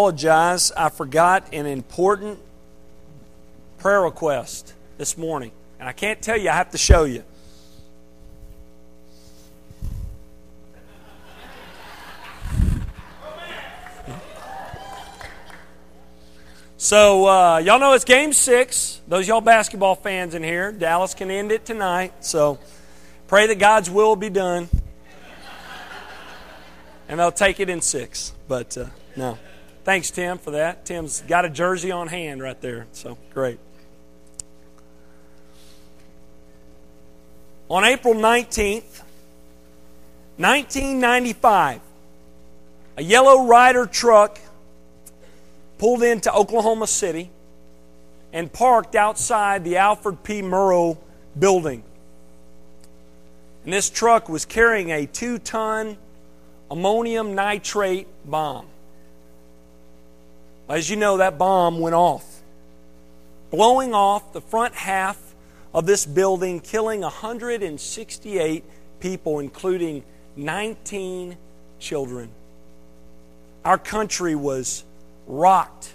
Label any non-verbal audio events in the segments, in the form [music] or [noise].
apologize. I forgot an important prayer request this morning. And I can't tell you, I have to show you. So, uh, y'all know it's game six. Those y'all basketball fans in here, Dallas can end it tonight. So, pray that God's will be done. And they'll take it in six. But, uh, no. Thanks, Tim, for that. Tim's got a jersey on hand right there. So, great. On April 19th, 1995, a yellow Ryder truck pulled into Oklahoma City and parked outside the Alfred P. Murrah building. And this truck was carrying a two ton ammonium nitrate bomb. As you know, that bomb went off, blowing off the front half of this building, killing 168 people, including 19 children. Our country was rocked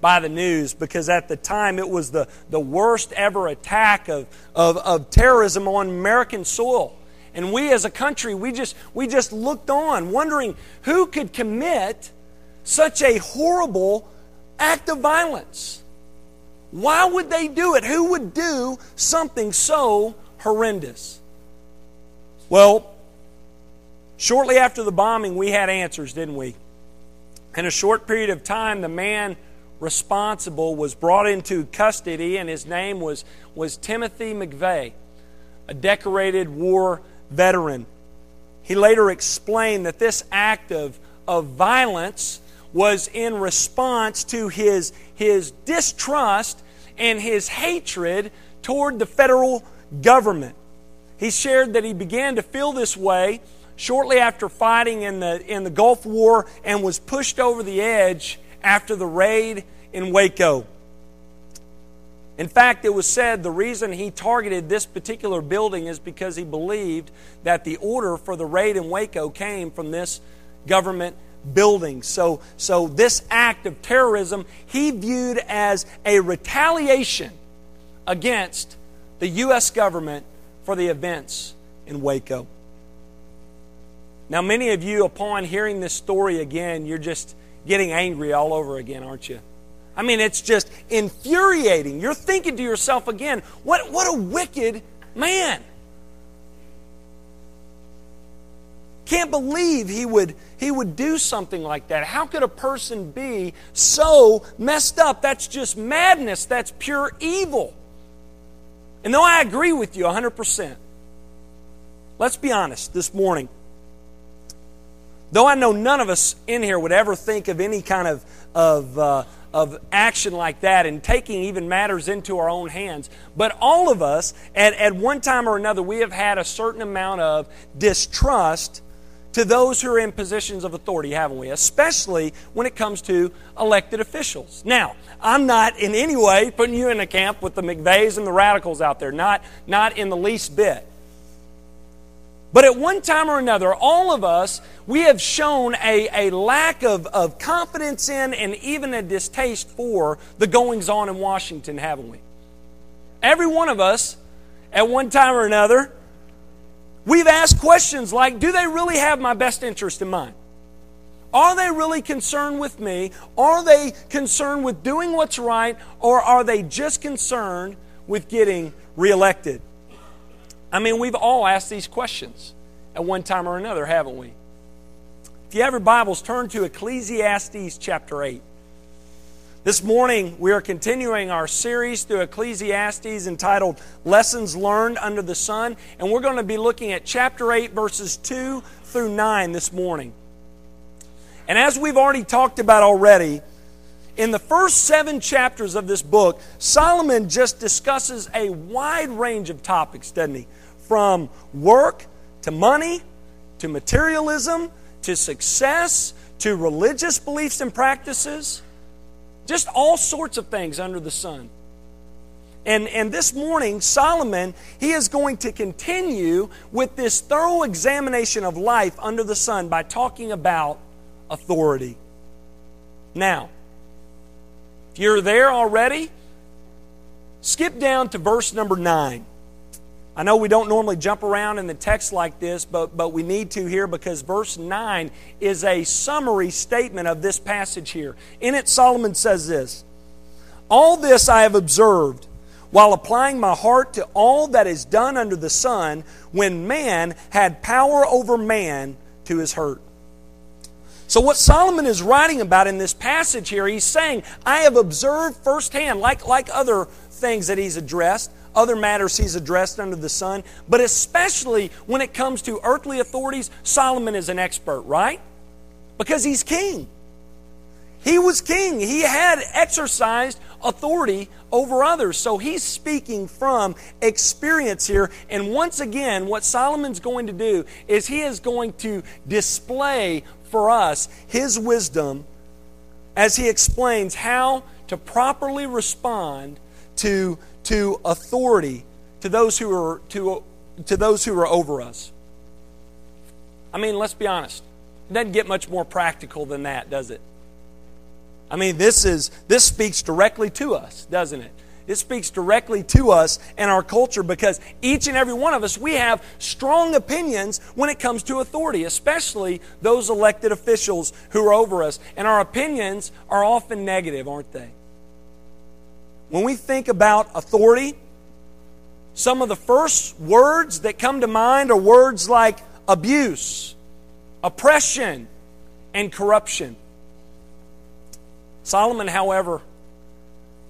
by the news because at the time it was the, the worst ever attack of, of, of terrorism on American soil. And we as a country, we just, we just looked on, wondering who could commit such a horrible act of violence. Why would they do it? Who would do something so horrendous? Well, shortly after the bombing, we had answers, didn't we? In a short period of time, the man responsible was brought into custody, and his name was, was Timothy McVeigh, a decorated war veteran. He later explained that this act of, of violence was in response to his, his distrust and his hatred toward the federal government. He shared that he began to feel this way shortly after fighting in the, in the Gulf War and was pushed over the edge after the raid in Waco. In fact, it was said the reason he targeted this particular building is because he believed that the order for the raid in Waco came from this government building. So, so this act of terrorism he viewed as a retaliation against the U.S. government for the events in Waco. Now, many of you, upon hearing this story again, you're just getting angry all over again, aren't you? I mean, it's just infuriating. You're thinking to yourself again, what, what a wicked man. Can't believe he would, he would do something like that. How could a person be so messed up? That's just madness. That's pure evil. And though I agree with you 100%, let's be honest this morning. Though I know none of us in here would ever think of any kind of, of, uh, of action like that and taking even matters into our own hands, but all of us, at, at one time or another, we have had a certain amount of distrust to those who are in positions of authority, haven't we? Especially when it comes to elected officials. Now, I'm not in any way putting you in a camp with the McVeighs and the radicals out there, not, not in the least bit. But at one time or another, all of us, we have shown a, a lack of, of confidence in and even a distaste for the goings on in Washington, haven't we? Every one of us, at one time or another, we've asked questions like Do they really have my best interest in mind? Are they really concerned with me? Are they concerned with doing what's right? Or are they just concerned with getting reelected? I mean, we've all asked these questions at one time or another, haven't we? If you have your Bibles, turn to Ecclesiastes chapter 8. This morning, we are continuing our series through Ecclesiastes entitled Lessons Learned Under the Sun, and we're going to be looking at chapter 8, verses 2 through 9 this morning. And as we've already talked about already, in the first seven chapters of this book, Solomon just discusses a wide range of topics, doesn't he? from work to money to materialism to success to religious beliefs and practices. Just all sorts of things under the sun. And, and this morning, Solomon, he is going to continue with this thorough examination of life under the sun by talking about authority. Now, if you're there already, skip down to verse number 9. I know we don't normally jump around in the text like this, but, but we need to here because verse 9 is a summary statement of this passage here. In it, Solomon says this All this I have observed while applying my heart to all that is done under the sun when man had power over man to his hurt. So, what Solomon is writing about in this passage here, he's saying, I have observed firsthand, like, like other things that he's addressed, other matters he's addressed under the sun, but especially when it comes to earthly authorities, Solomon is an expert, right? Because he's king. He was king. He had exercised authority over others. So he's speaking from experience here. And once again, what Solomon's going to do is he is going to display for us his wisdom as he explains how to properly respond to, to authority to those who are to, to those who are over us. I mean, let's be honest. It doesn't get much more practical than that, does it? I mean, this is this speaks directly to us, doesn't it? It speaks directly to us and our culture because each and every one of us, we have strong opinions when it comes to authority, especially those elected officials who are over us. And our opinions are often negative, aren't they? When we think about authority, some of the first words that come to mind are words like abuse, oppression, and corruption. Solomon, however,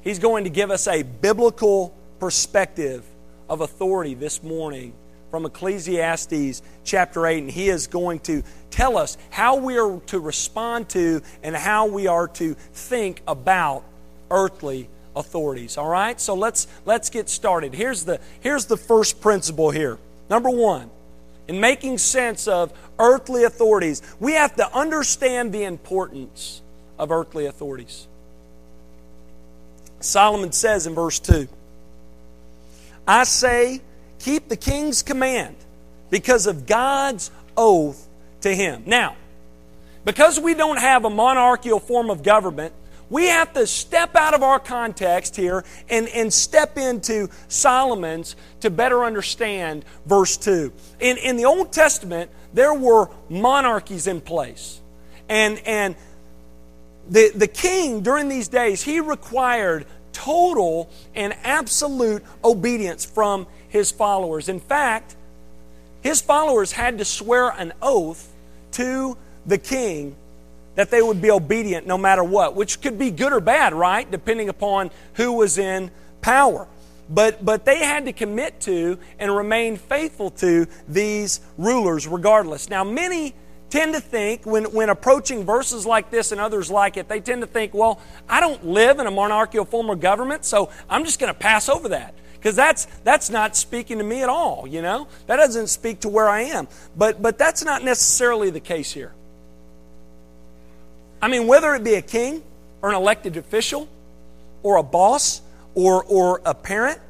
he's going to give us a biblical perspective of authority this morning from Ecclesiastes chapter 8, and he is going to tell us how we are to respond to and how we are to think about earthly authorities. All right? So let's let's get started. Here's the here's the first principle here. Number 1, in making sense of earthly authorities, we have to understand the importance of earthly authorities. Solomon says in verse 2 I say, keep the king's command because of God's oath to him. Now, because we don't have a monarchical form of government, we have to step out of our context here and, and step into Solomon's to better understand verse 2. In, in the Old Testament, there were monarchies in place. And, and the, the king during these days, he required total and absolute obedience from his followers. In fact, his followers had to swear an oath to the king that they would be obedient no matter what, which could be good or bad, right? Depending upon who was in power. But, but they had to commit to and remain faithful to these rulers regardless. Now, many tend to think, when, when approaching verses like this and others like it, they tend to think, well, I don't live in a monarchical form of government, so I'm just going to pass over that. Because that's, that's not speaking to me at all, you know? That doesn't speak to where I am. But, but that's not necessarily the case here. I mean, whether it be a king or an elected official or a boss or, or a parent,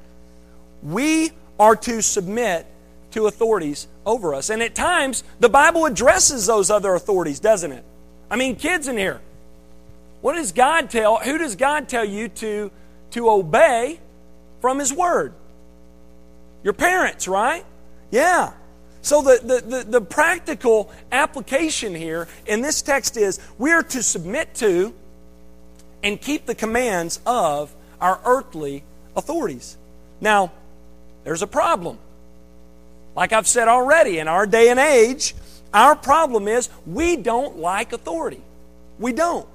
we are to submit to authorities over us. And at times, the Bible addresses those other authorities, doesn't it? I mean, kids in here. What does God tell? Who does God tell you to, to obey from His Word? Your parents, right? Yeah. So the, the, the, the practical application here in this text is we are to submit to and keep the commands of our earthly authorities. Now, there's a problem. Like I've said already, in our day and age, our problem is we don't like authority. We don't.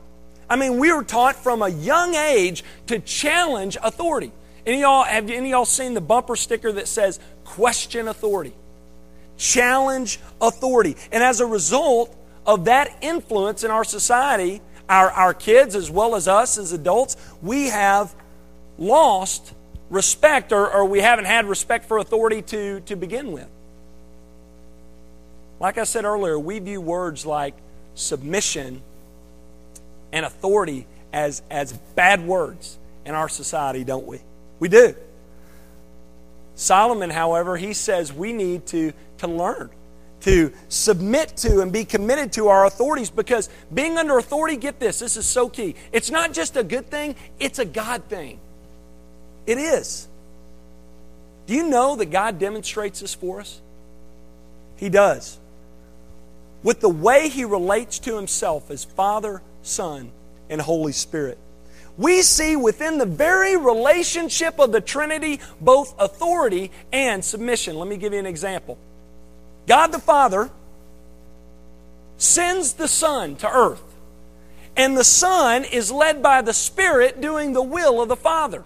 I mean, we were taught from a young age to challenge authority. Any y'all have any of y'all seen the bumper sticker that says question authority? Challenge authority. And as a result of that influence in our society, our, our kids as well as us as adults, we have lost respect or, or we haven't had respect for authority to, to begin with. Like I said earlier, we view words like submission and authority as, as bad words in our society, don't we? We do. Solomon, however, he says we need to, to learn to submit to and be committed to our authorities because being under authority, get this, this is so key. It's not just a good thing, it's a God thing. It is. Do you know that God demonstrates this for us? He does. With the way He relates to Himself as Father, Son, and Holy Spirit. We see within the very relationship of the Trinity both authority and submission. Let me give you an example. God the Father sends the Son to earth, and the Son is led by the Spirit doing the will of the Father.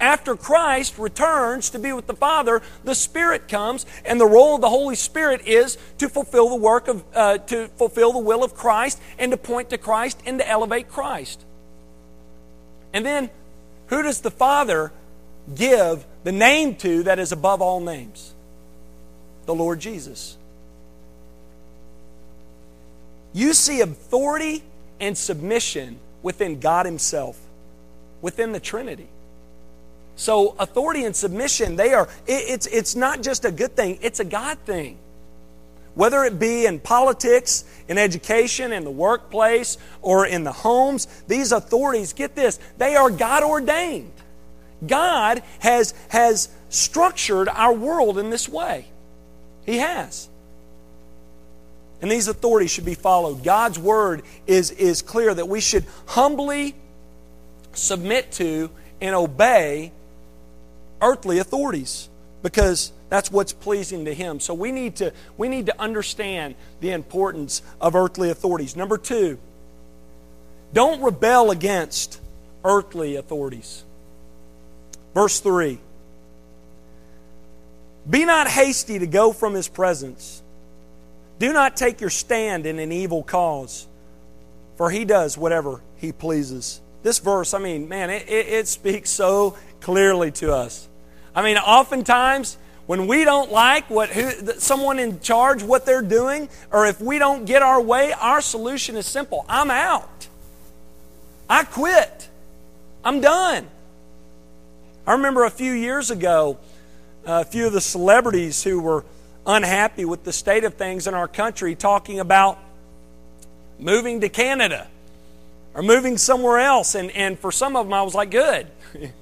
After Christ returns to be with the Father, the Spirit comes, and the role of the Holy Spirit is to fulfill the work of, uh, to fulfill the will of Christ, and to point to Christ and to elevate Christ. And then, who does the Father give the name to that is above all names? The Lord Jesus. You see authority and submission within God Himself, within the Trinity. So authority and submission, they are, it, it's, it's not just a good thing, it's a God thing. Whether it be in politics, in education, in the workplace, or in the homes, these authorities, get this, they are God ordained. God has, has structured our world in this way. He has. And these authorities should be followed. God's word is, is clear that we should humbly submit to and obey earthly authorities because that's what's pleasing to him. So we need to we need to understand the importance of earthly authorities. Number 2, don't rebel against earthly authorities. Verse 3 Be not hasty to go from his presence. Do not take your stand in an evil cause, for he does whatever he pleases. This verse, I mean, man, it, it, it speaks so clearly to us. I mean, oftentimes when we don't like what who, someone in charge what they're doing, or if we don't get our way, our solution is simple: I'm out. I quit. I'm done. I remember a few years ago, a few of the celebrities who were unhappy with the state of things in our country talking about moving to Canada or moving somewhere else. And, and for some of them, I was like, good. [laughs]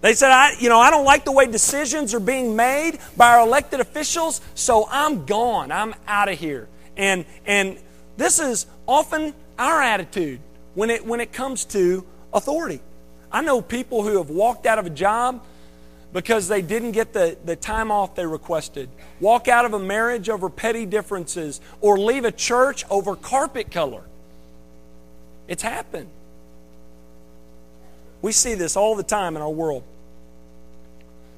They said, I, you know, I don't like the way decisions are being made by our elected officials, so I'm gone. I'm out of here. And, and this is often our attitude when it, when it comes to authority. I know people who have walked out of a job because they didn't get the, the time off they requested, walk out of a marriage over petty differences, or leave a church over carpet color. It's happened. We see this all the time in our world.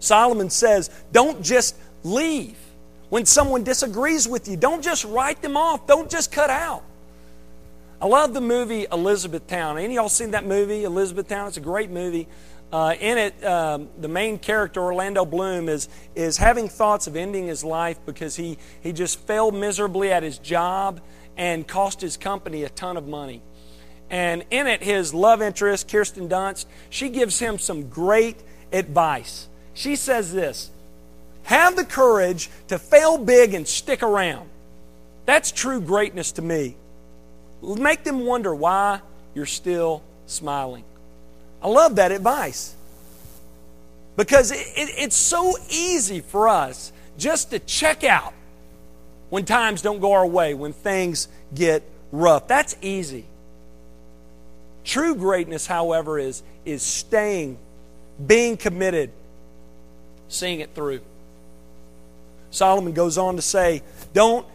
Solomon says, don't just leave when someone disagrees with you. Don't just write them off. Don't just cut out. I love the movie Elizabethtown. Any of y'all seen that movie, Elizabethtown? It's a great movie. Uh, in it, um, the main character, Orlando Bloom, is, is having thoughts of ending his life because he, he just failed miserably at his job and cost his company a ton of money. And in it, his love interest, Kirsten Dunst, she gives him some great advice. She says this Have the courage to fail big and stick around. That's true greatness to me. Make them wonder why you're still smiling. I love that advice because it, it, it's so easy for us just to check out when times don't go our way, when things get rough. That's easy. True greatness, however, is, is staying, being committed, seeing it through. Solomon goes on to say, Don't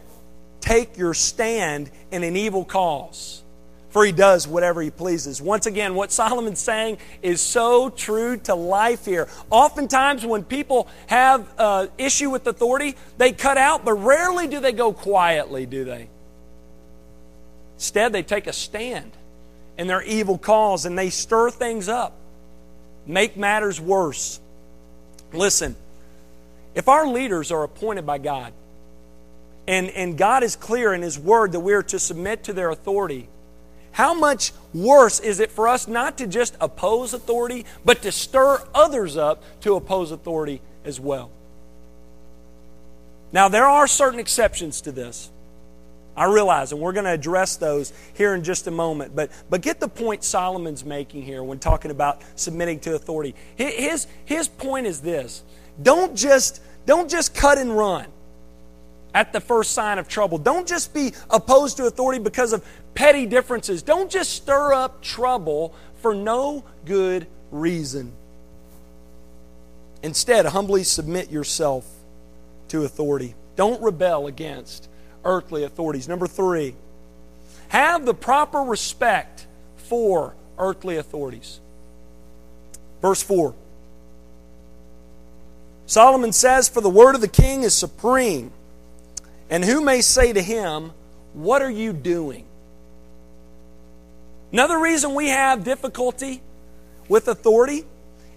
take your stand in an evil cause, for he does whatever he pleases. Once again, what Solomon's saying is so true to life here. Oftentimes, when people have uh, issue with authority, they cut out, but rarely do they go quietly, do they? Instead, they take a stand in their evil cause and they stir things up, make matters worse. Listen, if our leaders are appointed by God, and, and God is clear in His Word that we are to submit to their authority, how much worse is it for us not to just oppose authority, but to stir others up to oppose authority as well? Now, there are certain exceptions to this. I realize, and we're going to address those here in just a moment. But, but get the point Solomon's making here when talking about submitting to authority. His, his point is this don't just, don't just cut and run at the first sign of trouble. Don't just be opposed to authority because of petty differences. Don't just stir up trouble for no good reason. Instead, humbly submit yourself to authority. Don't rebel against earthly authorities. Number three, have the proper respect for earthly authorities. Verse 4. Solomon says, For the word of the king is supreme. And who may say to him, What are you doing? Another reason we have difficulty with authority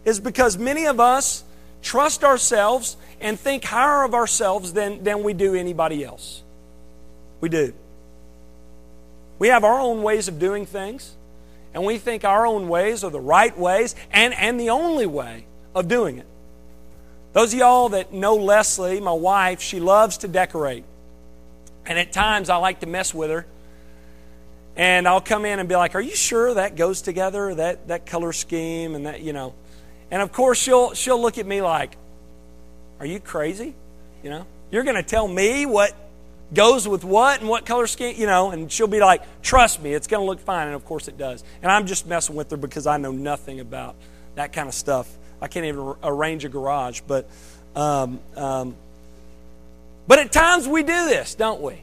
is because many of us trust ourselves and think higher of ourselves than, than we do anybody else. We do. We have our own ways of doing things, and we think our own ways are the right ways and, and the only way of doing it. Those of y'all that know Leslie, my wife, she loves to decorate. And at times I like to mess with her. And I'll come in and be like, Are you sure that goes together, that, that color scheme and that, you know? And of course she'll she'll look at me like, Are you crazy? You know? You're gonna tell me what goes with what and what color scheme, you know, and she'll be like, trust me, it's going to look fine. And of course it does. And I'm just messing with her because I know nothing about that kind of stuff. I can't even arrange a garage. But, um, um, but at times we do this, don't we?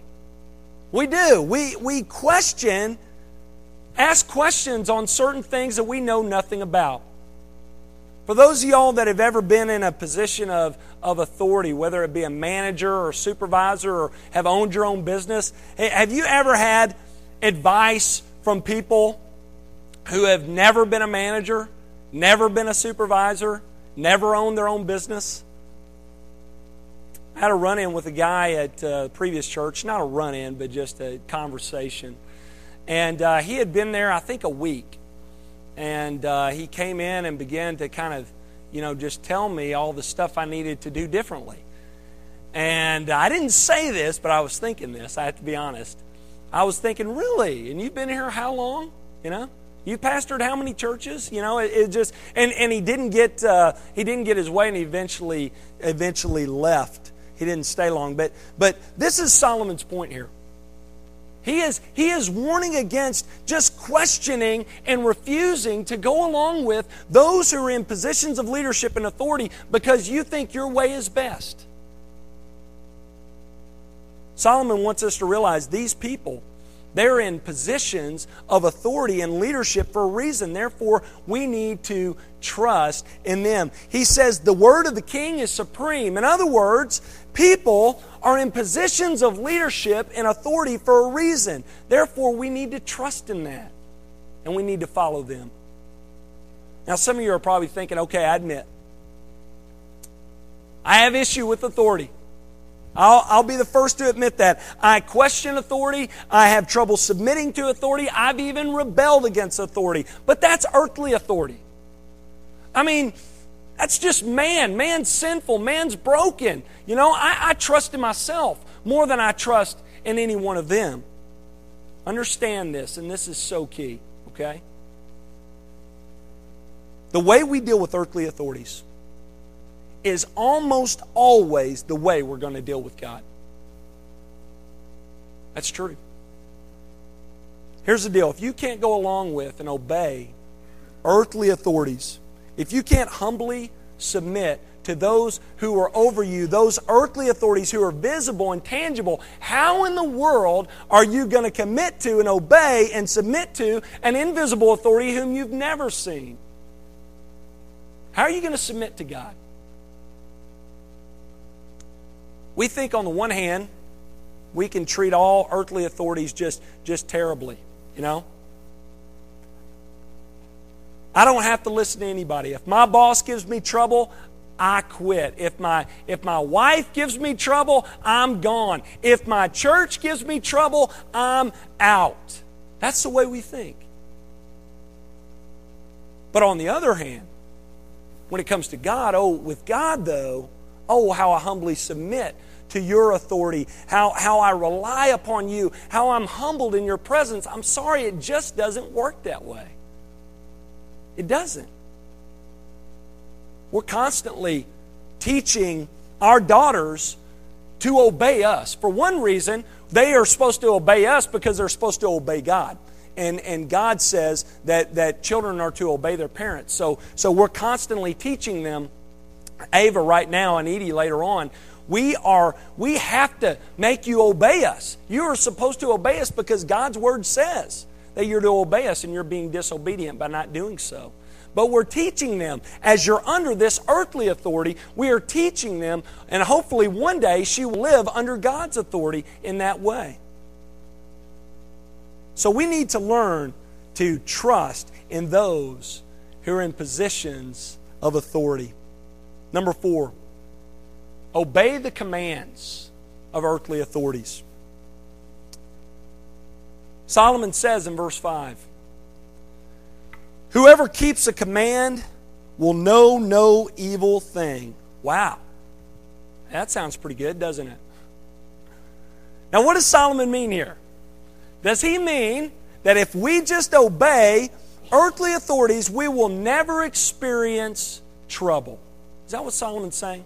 We do. We, we question, ask questions on certain things that we know nothing about. For those of y'all that have ever been in a position of, of authority, whether it be a manager or supervisor or have owned your own business, have you ever had advice from people who have never been a manager, never been a supervisor, never owned their own business? I had a run in with a guy at uh, previous church, not a run in, but just a conversation. And uh, he had been there, I think, a week and uh, he came in and began to kind of, you know, just tell me all the stuff I needed to do differently. And I didn't say this, but I was thinking this. I have to be honest. I was thinking, really? And you've been here how long? You know, you pastored how many churches? You know, it, it just and and he didn't get uh, he didn't get his way, and he eventually eventually left. He didn't stay long. But but this is Solomon's point here. He is, he is warning against just questioning and refusing to go along with those who are in positions of leadership and authority because you think your way is best. Solomon wants us to realize these people, they're in positions of authority and leadership for a reason. Therefore, we need to trust in them. He says the word of the king is supreme. In other words, people are in positions of leadership and authority for a reason. Therefore, we need to trust in that and we need to follow them. Now, some of you are probably thinking, okay, I admit, I have issue with authority. I'll, I'll, be the first to admit that. I question authority. I have trouble submitting to authority. I've even rebelled against authority. But that's earthly authority. I mean, that's just man. Man's sinful. Man's broken. You know, I, I trust in myself more than I trust in any one of them. Understand this, and this is so key, okay? The way we deal with earthly authorities is almost always the way we're going to deal with God. That's true. Here's the deal if you can't go along with and obey earthly authorities, if you can't humbly submit to those who are over you, those earthly authorities who are visible and tangible, how in the world are you going to commit to and obey and submit to an invisible authority whom you've never seen? How are you going to submit to God? We think, on the one hand, we can treat all earthly authorities just, just terribly, you know? I don't have to listen to anybody. If my boss gives me trouble, I quit. If my if my wife gives me trouble, I'm gone. If my church gives me trouble, I'm out. That's the way we think. But on the other hand, when it comes to God, oh, with God though, oh, how I humbly submit to your authority, how, how I rely upon you, how I'm humbled in your presence. I'm sorry, it just doesn't work that way. It doesn't. We're constantly teaching our daughters to obey us. For one reason, they are supposed to obey us because they're supposed to obey God. And, and God says that, that children are to obey their parents. So, so we're constantly teaching them, Ava right now and Edie later on, we are we have to make you obey us. You are supposed to obey us because God's word says that you're to obey us and you're being disobedient by not doing so. But we're teaching them, as you're under this earthly authority, we are teaching them, and hopefully one day she will live under God's authority in that way. So we need to learn to trust in those who are in positions of authority. Number four, obey the commands of earthly authorities. Solomon says in verse 5 Whoever keeps a command will know no evil thing. Wow. That sounds pretty good, doesn't it? Now, what does Solomon mean here? Does he mean that if we just obey earthly authorities, we will never experience trouble? Is that what Solomon's saying?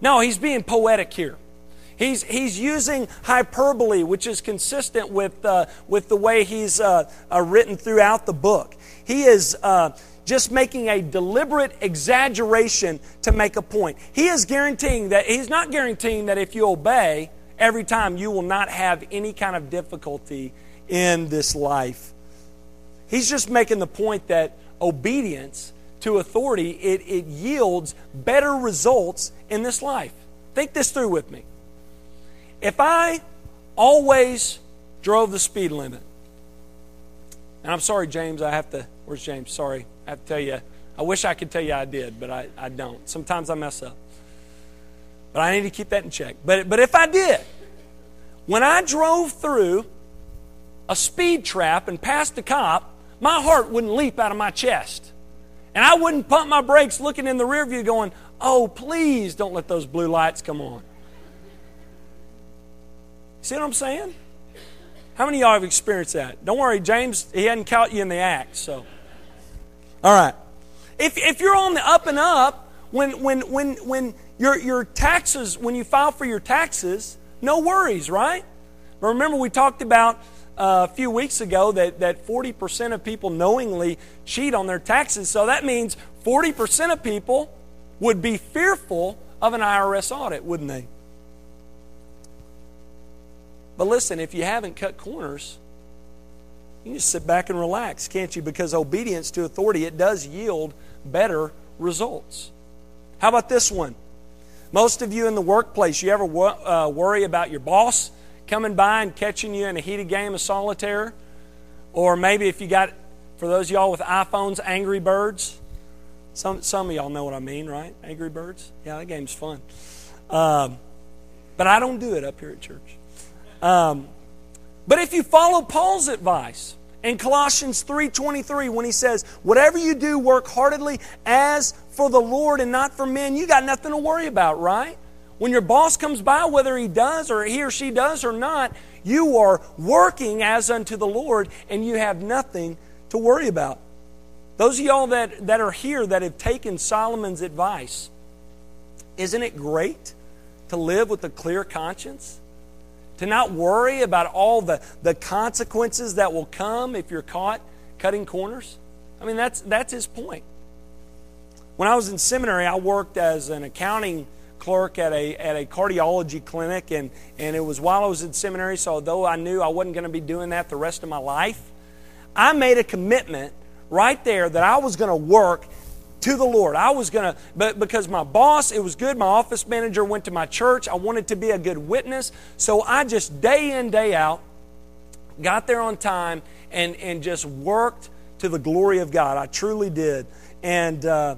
No, he's being poetic here. He's, he's using hyperbole, which is consistent with, uh, with the way he's uh, uh, written throughout the book. He is uh, just making a deliberate exaggeration to make a point. He is guaranteeing that, he's not guaranteeing that if you obey every time, you will not have any kind of difficulty in this life. He's just making the point that obedience to authority, it, it yields better results in this life. Think this through with me. If I always drove the speed limit, and I'm sorry, James, I have to, where's James? Sorry, I have to tell you, I wish I could tell you I did, but I, I don't. Sometimes I mess up. But I need to keep that in check. But, but if I did, when I drove through a speed trap and passed a cop, my heart wouldn't leap out of my chest. And I wouldn't pump my brakes looking in the rear view going, oh, please don't let those blue lights come on. See what I'm saying? How many of y'all have experienced that? Don't worry, James, he hadn't caught you in the act, so. All right. If, if you're on the up and up, when, when, when, when your, your taxes, when you file for your taxes, no worries, right? But remember, we talked about uh, a few weeks ago that, that 40% of people knowingly cheat on their taxes. So that means 40% of people would be fearful of an IRS audit, wouldn't they? But listen, if you haven't cut corners, you just sit back and relax, can't you? Because obedience to authority, it does yield better results. How about this one? Most of you in the workplace, you ever uh, worry about your boss coming by and catching you in a heated game of solitaire? Or maybe if you got, for those of y'all with iPhones, Angry Birds. Some, some of y'all know what I mean, right? Angry Birds? Yeah, that game's fun. Um, but I don't do it up here at church. Um, but if you follow Paul's advice in Colossians 3:23 when he says, "Whatever you do, work heartedly as for the Lord and not for men," you got nothing to worry about, right? When your boss comes by, whether he does or he or she does or not, you are working as unto the Lord and you have nothing to worry about. Those of y'all that, that are here that have taken Solomon's advice, isn't it great to live with a clear conscience? To not worry about all the, the consequences that will come if you're caught cutting corners? I mean, that's, that's his point. When I was in seminary, I worked as an accounting clerk at a, at a cardiology clinic, and, and it was while I was in seminary, so though I knew I wasn't going to be doing that the rest of my life, I made a commitment right there that I was going to work to the Lord. I was going to, but because my boss, it was good, my office manager went to my church, I wanted to be a good witness. So I just day in, day out, got there on time and, and just worked to the glory of God. I truly did. And uh,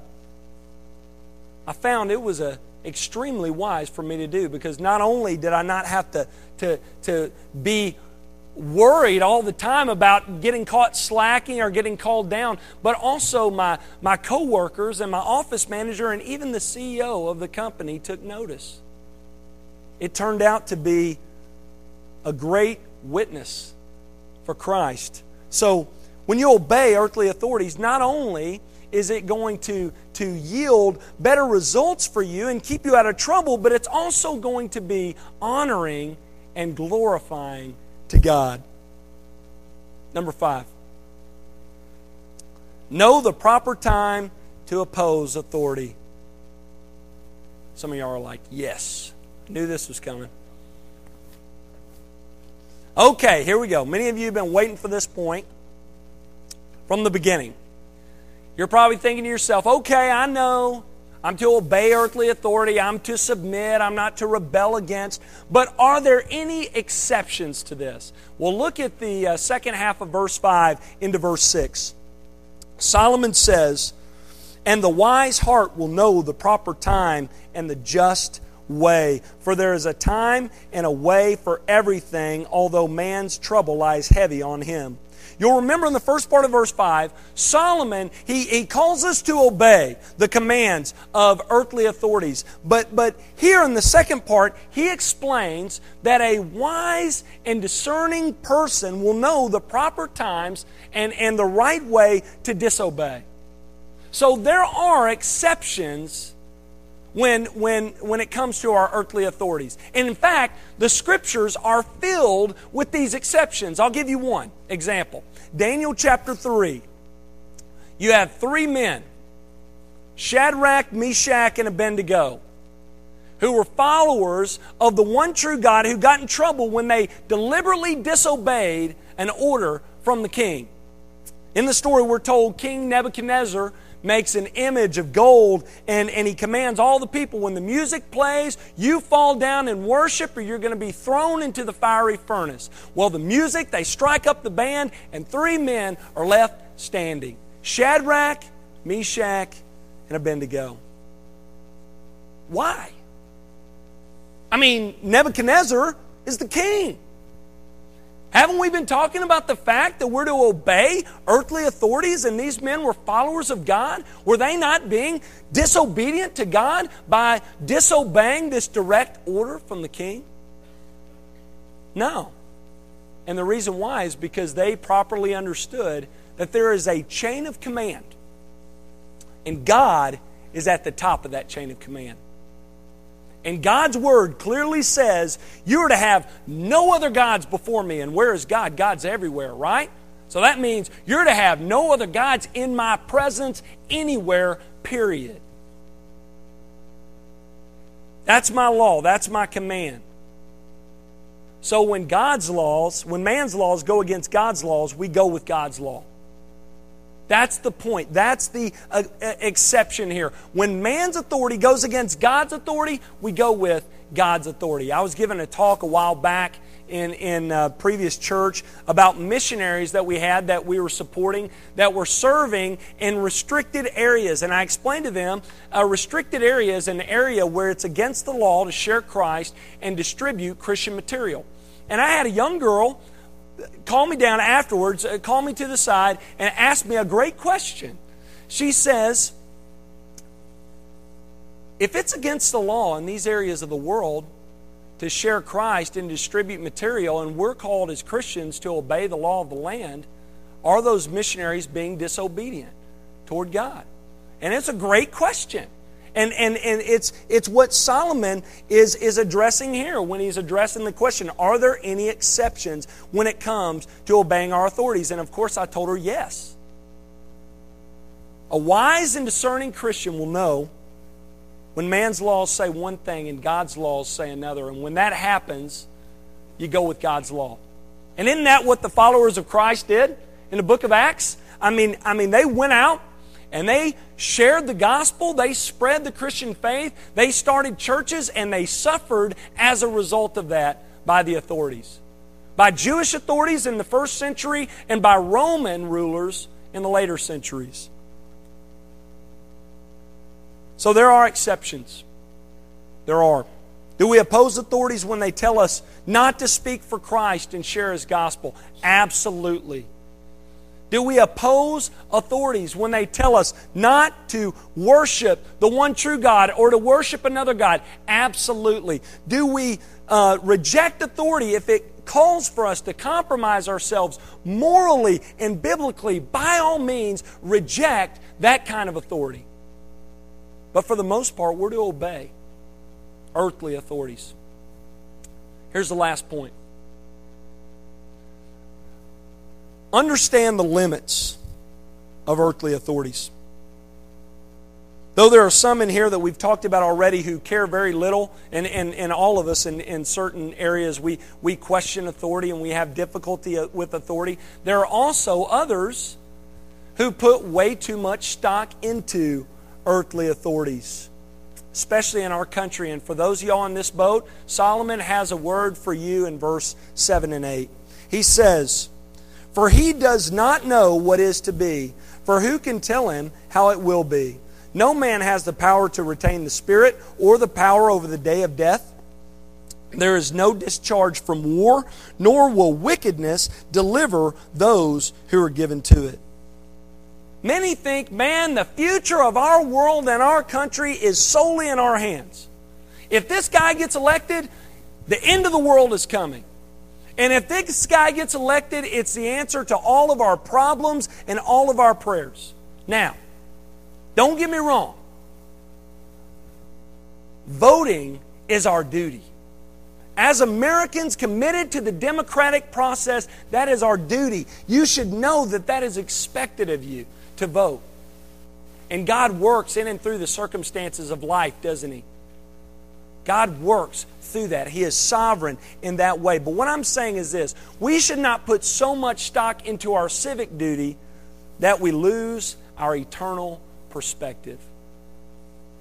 I found it was a, extremely wise for me to do because not only did I not have to, to, to be worried all the time about getting caught slacking or getting called down, but also my, my coworkers and my office manager and even the CEO of the company took notice. it turned out to be a great witness for Christ. So, when you obey earthly authorities, not only is it going to, to yield better results for you and keep you out of trouble, but it's also going to be honoring and glorifying God. Number five, know the proper time to oppose authority. Some of y'all are like, yes, I knew this was coming. Okay, here we go. Many of you have been waiting for this point from the beginning. You're probably thinking to yourself, okay, I know I'm to obey earthly authority, I'm to submit, I'm not to rebel against. But are there any exceptions to this? Well, look at the uh, second half of verse 5 into verse 6. Solomon says, And the wise heart will know the proper time and the just way. For there is a time and a way for everything, although man's trouble lies heavy on him. You'll remember in the first part of verse 5, Solomon, he, he calls us to obey the commands of earthly authorities. But, but here in the second part, he explains that a wise and discerning person will know the proper times and, and the right way to disobey. So there are exceptions when, when, when it comes to our earthly authorities. And in fact, the scriptures are filled with these exceptions. I'll give you one example Daniel chapter 3. You have three men Shadrach, Meshach, and Abednego who were followers of the one true God who got in trouble when they deliberately disobeyed an order from the king. In the story, we're told King Nebuchadnezzar makes an image of gold and, and he commands all the people when the music plays, you fall down and worship or you're going to be thrown into the fiery furnace. Well, the music, they strike up the band, and three men are left standing Shadrach, Meshach, and Abednego. Why? I mean, Nebuchadnezzar is the king. Haven't we been talking about the fact that we're to obey earthly authorities and these men were followers of God? Were they not being disobedient to God by disobeying this direct order from the king? No. And the reason why is because they properly understood that there is a chain of command, and God is at the top of that chain of command. And God's word clearly says you are to have no other gods before me. And where is God? God's everywhere, right? So that means you're to have no other gods in my presence anywhere, period. That's my law. That's my command. So when God's laws, when man's laws go against God's laws, we go with God's law. That's the point. That's the uh, uh, exception here. When man's authority goes against God's authority, we go with God's authority. I was given a talk a while back in in uh, previous church about missionaries that we had that we were supporting that were serving in restricted areas, and I explained to them a restricted area is an area where it's against the law to share Christ and distribute Christian material. And I had a young girl call me down afterwards, uh, call me to the side, and ask me a great question. She says, if it's against the law in these areas of the world to share Christ and distribute material, and we're called as Christians to obey the law of the land, are those missionaries being disobedient toward God? And it's a great question. And, and, and it's, it's what Solomon is, is addressing here when he's addressing the question are there any exceptions when it comes to obeying our authorities? And of course, I told her yes. A wise and discerning Christian will know when man's laws say one thing and God's laws say another. And when that happens, you go with God's law. And isn't that what the followers of Christ did in the book of Acts? I mean, I mean, they went out and they shared the gospel, they spread the Christian faith, they started churches, and they suffered as a result of that by the authorities. By Jewish authorities in the first century and by Roman rulers in the later centuries. So there are exceptions. There are. Do we oppose authorities when they tell us not to speak for Christ and share His gospel? Absolutely. Do we oppose authorities when they tell us not to worship the one true God or to worship another God? Absolutely. Do we uh, reject authority if it calls for us to compromise ourselves morally and biblically? By all means, reject that kind of authority. But for the most part, we're to obey earthly authorities. Here's the last point understand the limits of earthly authorities. Though there are some in here that we've talked about already who care very little, and, and, and all of us in, in certain areas, we, we question authority and we have difficulty uh, with authority, there are also others who put way too much stock into earthly authorities, especially in our country. And for those of y'all in this boat, Solomon has a word for you in verse 7 and 8. He says, For he does not know what is to be, for who can tell him how it will be? No man has the power to retain the Spirit or the power over the day of death. There is no discharge from war, nor will wickedness deliver those who are given to it. Many think, man, the future of our world and our country is solely in our hands. If this guy gets elected, the end of the world is coming. And if this guy gets elected, it's the answer to all of our problems and all of our prayers. Now, don't get me wrong. Voting is our duty. As Americans committed to the democratic process, that is our duty. You should know that that is expected of you to vote. And God works in and through the circumstances of life, doesn't He? God works through that. He is sovereign in that way. But what I'm saying is this we should not put so much stock into our civic duty that we lose our eternal perspective.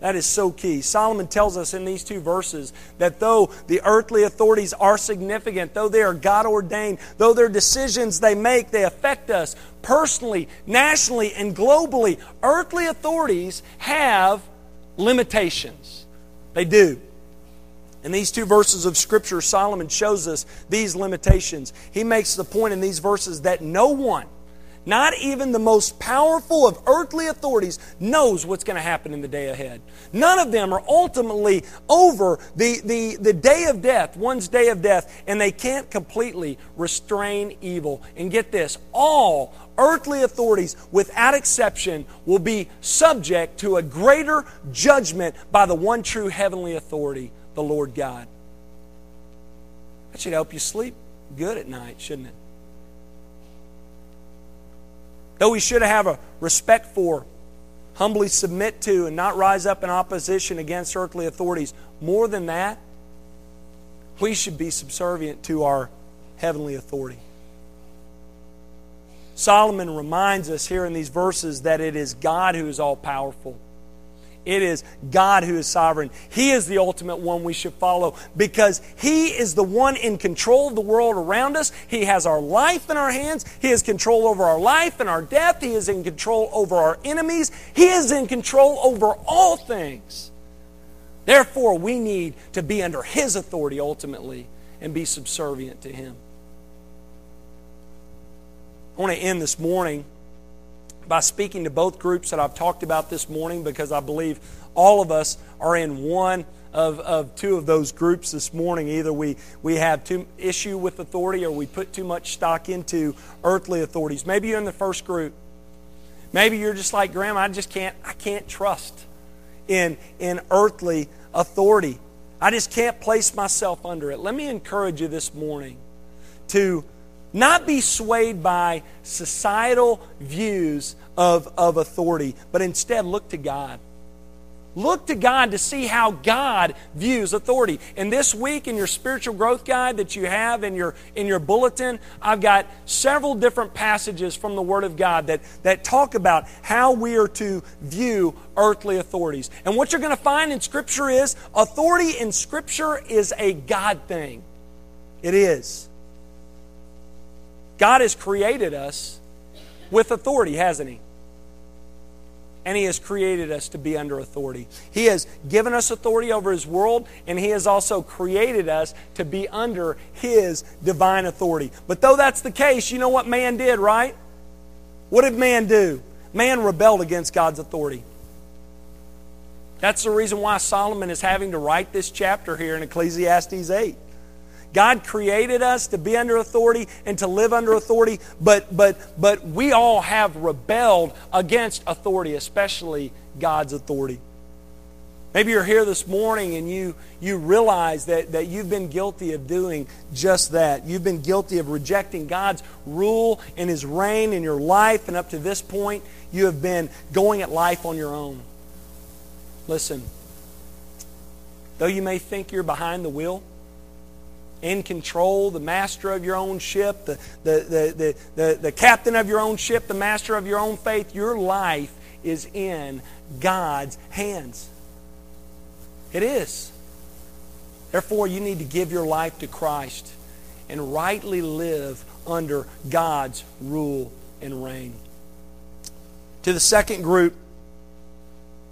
That is so key. Solomon tells us in these two verses that though the earthly authorities are significant, though they are God ordained, though their decisions they make, they affect us personally, nationally, and globally, earthly authorities have limitations. They do. In these two verses of Scripture, Solomon shows us these limitations. He makes the point in these verses that no one, not even the most powerful of earthly authorities knows what's going to happen in the day ahead. None of them are ultimately over the, the, the day of death, one's day of death, and they can't completely restrain evil. And get this all earthly authorities, without exception, will be subject to a greater judgment by the one true heavenly authority, the Lord God. That should help you sleep good at night, shouldn't it? Though we should have a respect for, humbly submit to, and not rise up in opposition against earthly authorities, more than that, we should be subservient to our heavenly authority. Solomon reminds us here in these verses that it is God who is all powerful. It is God who is sovereign. He is the ultimate one we should follow because He is the one in control of the world around us. He has our life in our hands. He has control over our life and our death. He is in control over our enemies. He is in control over all things. Therefore, we need to be under His authority ultimately and be subservient to Him. I want to end this morning by speaking to both groups that I've talked about this morning because I believe all of us are in one of, of two of those groups this morning. Either we, we have too issue with authority or we put too much stock into earthly authorities. Maybe you're in the first group. Maybe you're just like Graham, I just can't I can't trust in in earthly authority. I just can't place myself under it. Let me encourage you this morning to not be swayed by societal views of, of authority, but instead look to God. Look to God to see how God views authority. And this week in your spiritual growth guide that you have in your, in your bulletin, I've got several different passages from the Word of God that, that talk about how we are to view earthly authorities. And what you're going to find in Scripture is authority in Scripture is a God thing. It is. God has created us with authority, hasn't He? And He has created us to be under authority. He has given us authority over His world, and He has also created us to be under His divine authority. But though that's the case, you know what man did, right? What did man do? Man rebelled against God's authority. That's the reason why Solomon is having to write this chapter here in Ecclesiastes 8. God created us to be under authority and to live under authority, but, but, but we all have rebelled against authority, especially God's authority. Maybe you're here this morning and you, you realize that, that you've been guilty of doing just that. You've been guilty of rejecting God's rule and His reign in your life, and up to this point, you have been going at life on your own. Listen, though you may think you're behind the wheel, in control, the master of your own ship, the, the, the, the, the, captain of your own ship, the master of your own faith, your life is in God's hands. It is. Therefore, you need to give your life to Christ and rightly live under God's rule and reign. To the second group,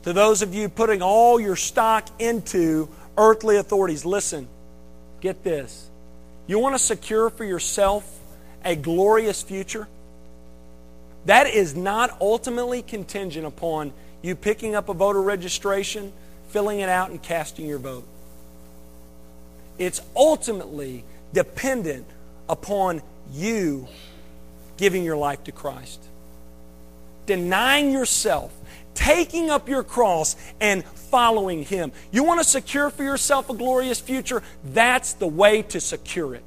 to those of you putting all your stock into earthly authorities, listen. Get this. You want to secure for yourself a glorious future? That is not ultimately contingent upon you picking up a voter registration, filling it out, and casting your vote. It's ultimately dependent upon you giving your life to Christ. Denying yourself, taking up your cross, and following Him. You want to secure for yourself a glorious future? That's the way to secure it.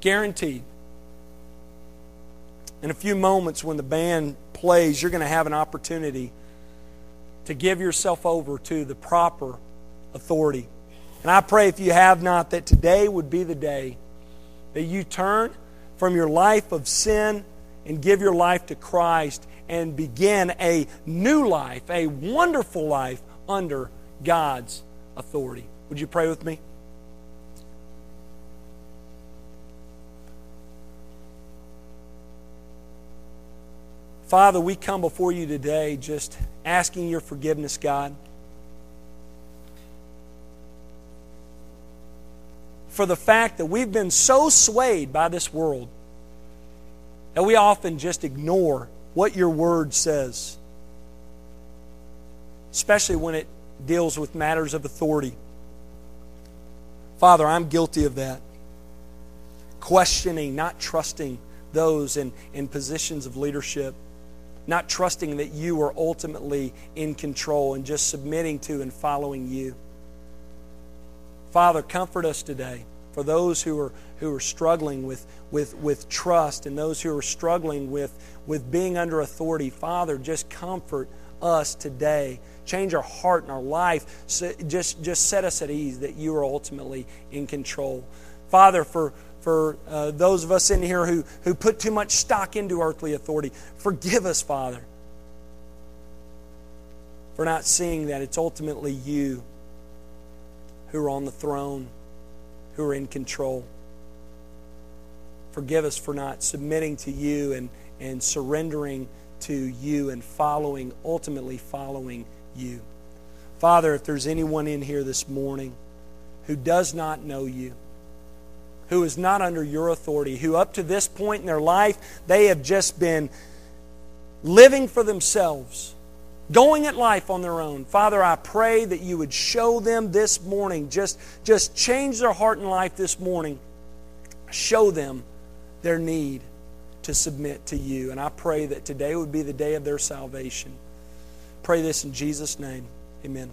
Guaranteed. In a few moments, when the band plays, you're going to have an opportunity to give yourself over to the proper authority. And I pray if you have not, that today would be the day that you turn from your life of sin and give your life to Christ and begin a new life, a wonderful life under God's authority. Would you pray with me? Father, we come before you today just asking your forgiveness, God. For the fact that we've been so swayed by this world that we often just ignore what your word says, especially when it deals with matters of authority. Father, I'm guilty of that. Questioning, not trusting those in, in positions of leadership, not trusting that you are ultimately in control and just submitting to and following you. Father, comfort us today for those who are, who are struggling with, with, with trust and those who are struggling with, with being under authority. Father, just comfort us today. Change our heart and our life. So just, just set us at ease that you are ultimately in control. Father, for, for uh, those of us in here who, who put too much stock into earthly authority, forgive us, Father, for not seeing that it's ultimately you who are on the throne who are in control. Forgive us for not submitting to you and, and surrendering to you and following, ultimately following you. Father, if there's anyone in here this morning who does not know you, who is not under your authority, who up to this point in their life, they have just been living for themselves, going at life on their own. Father, I pray that you would show them this morning, just, just change their heart and life this morning. Show them their need to submit to you. And I pray that today would be the day of their salvation. Pray this in Jesus' name. Amen.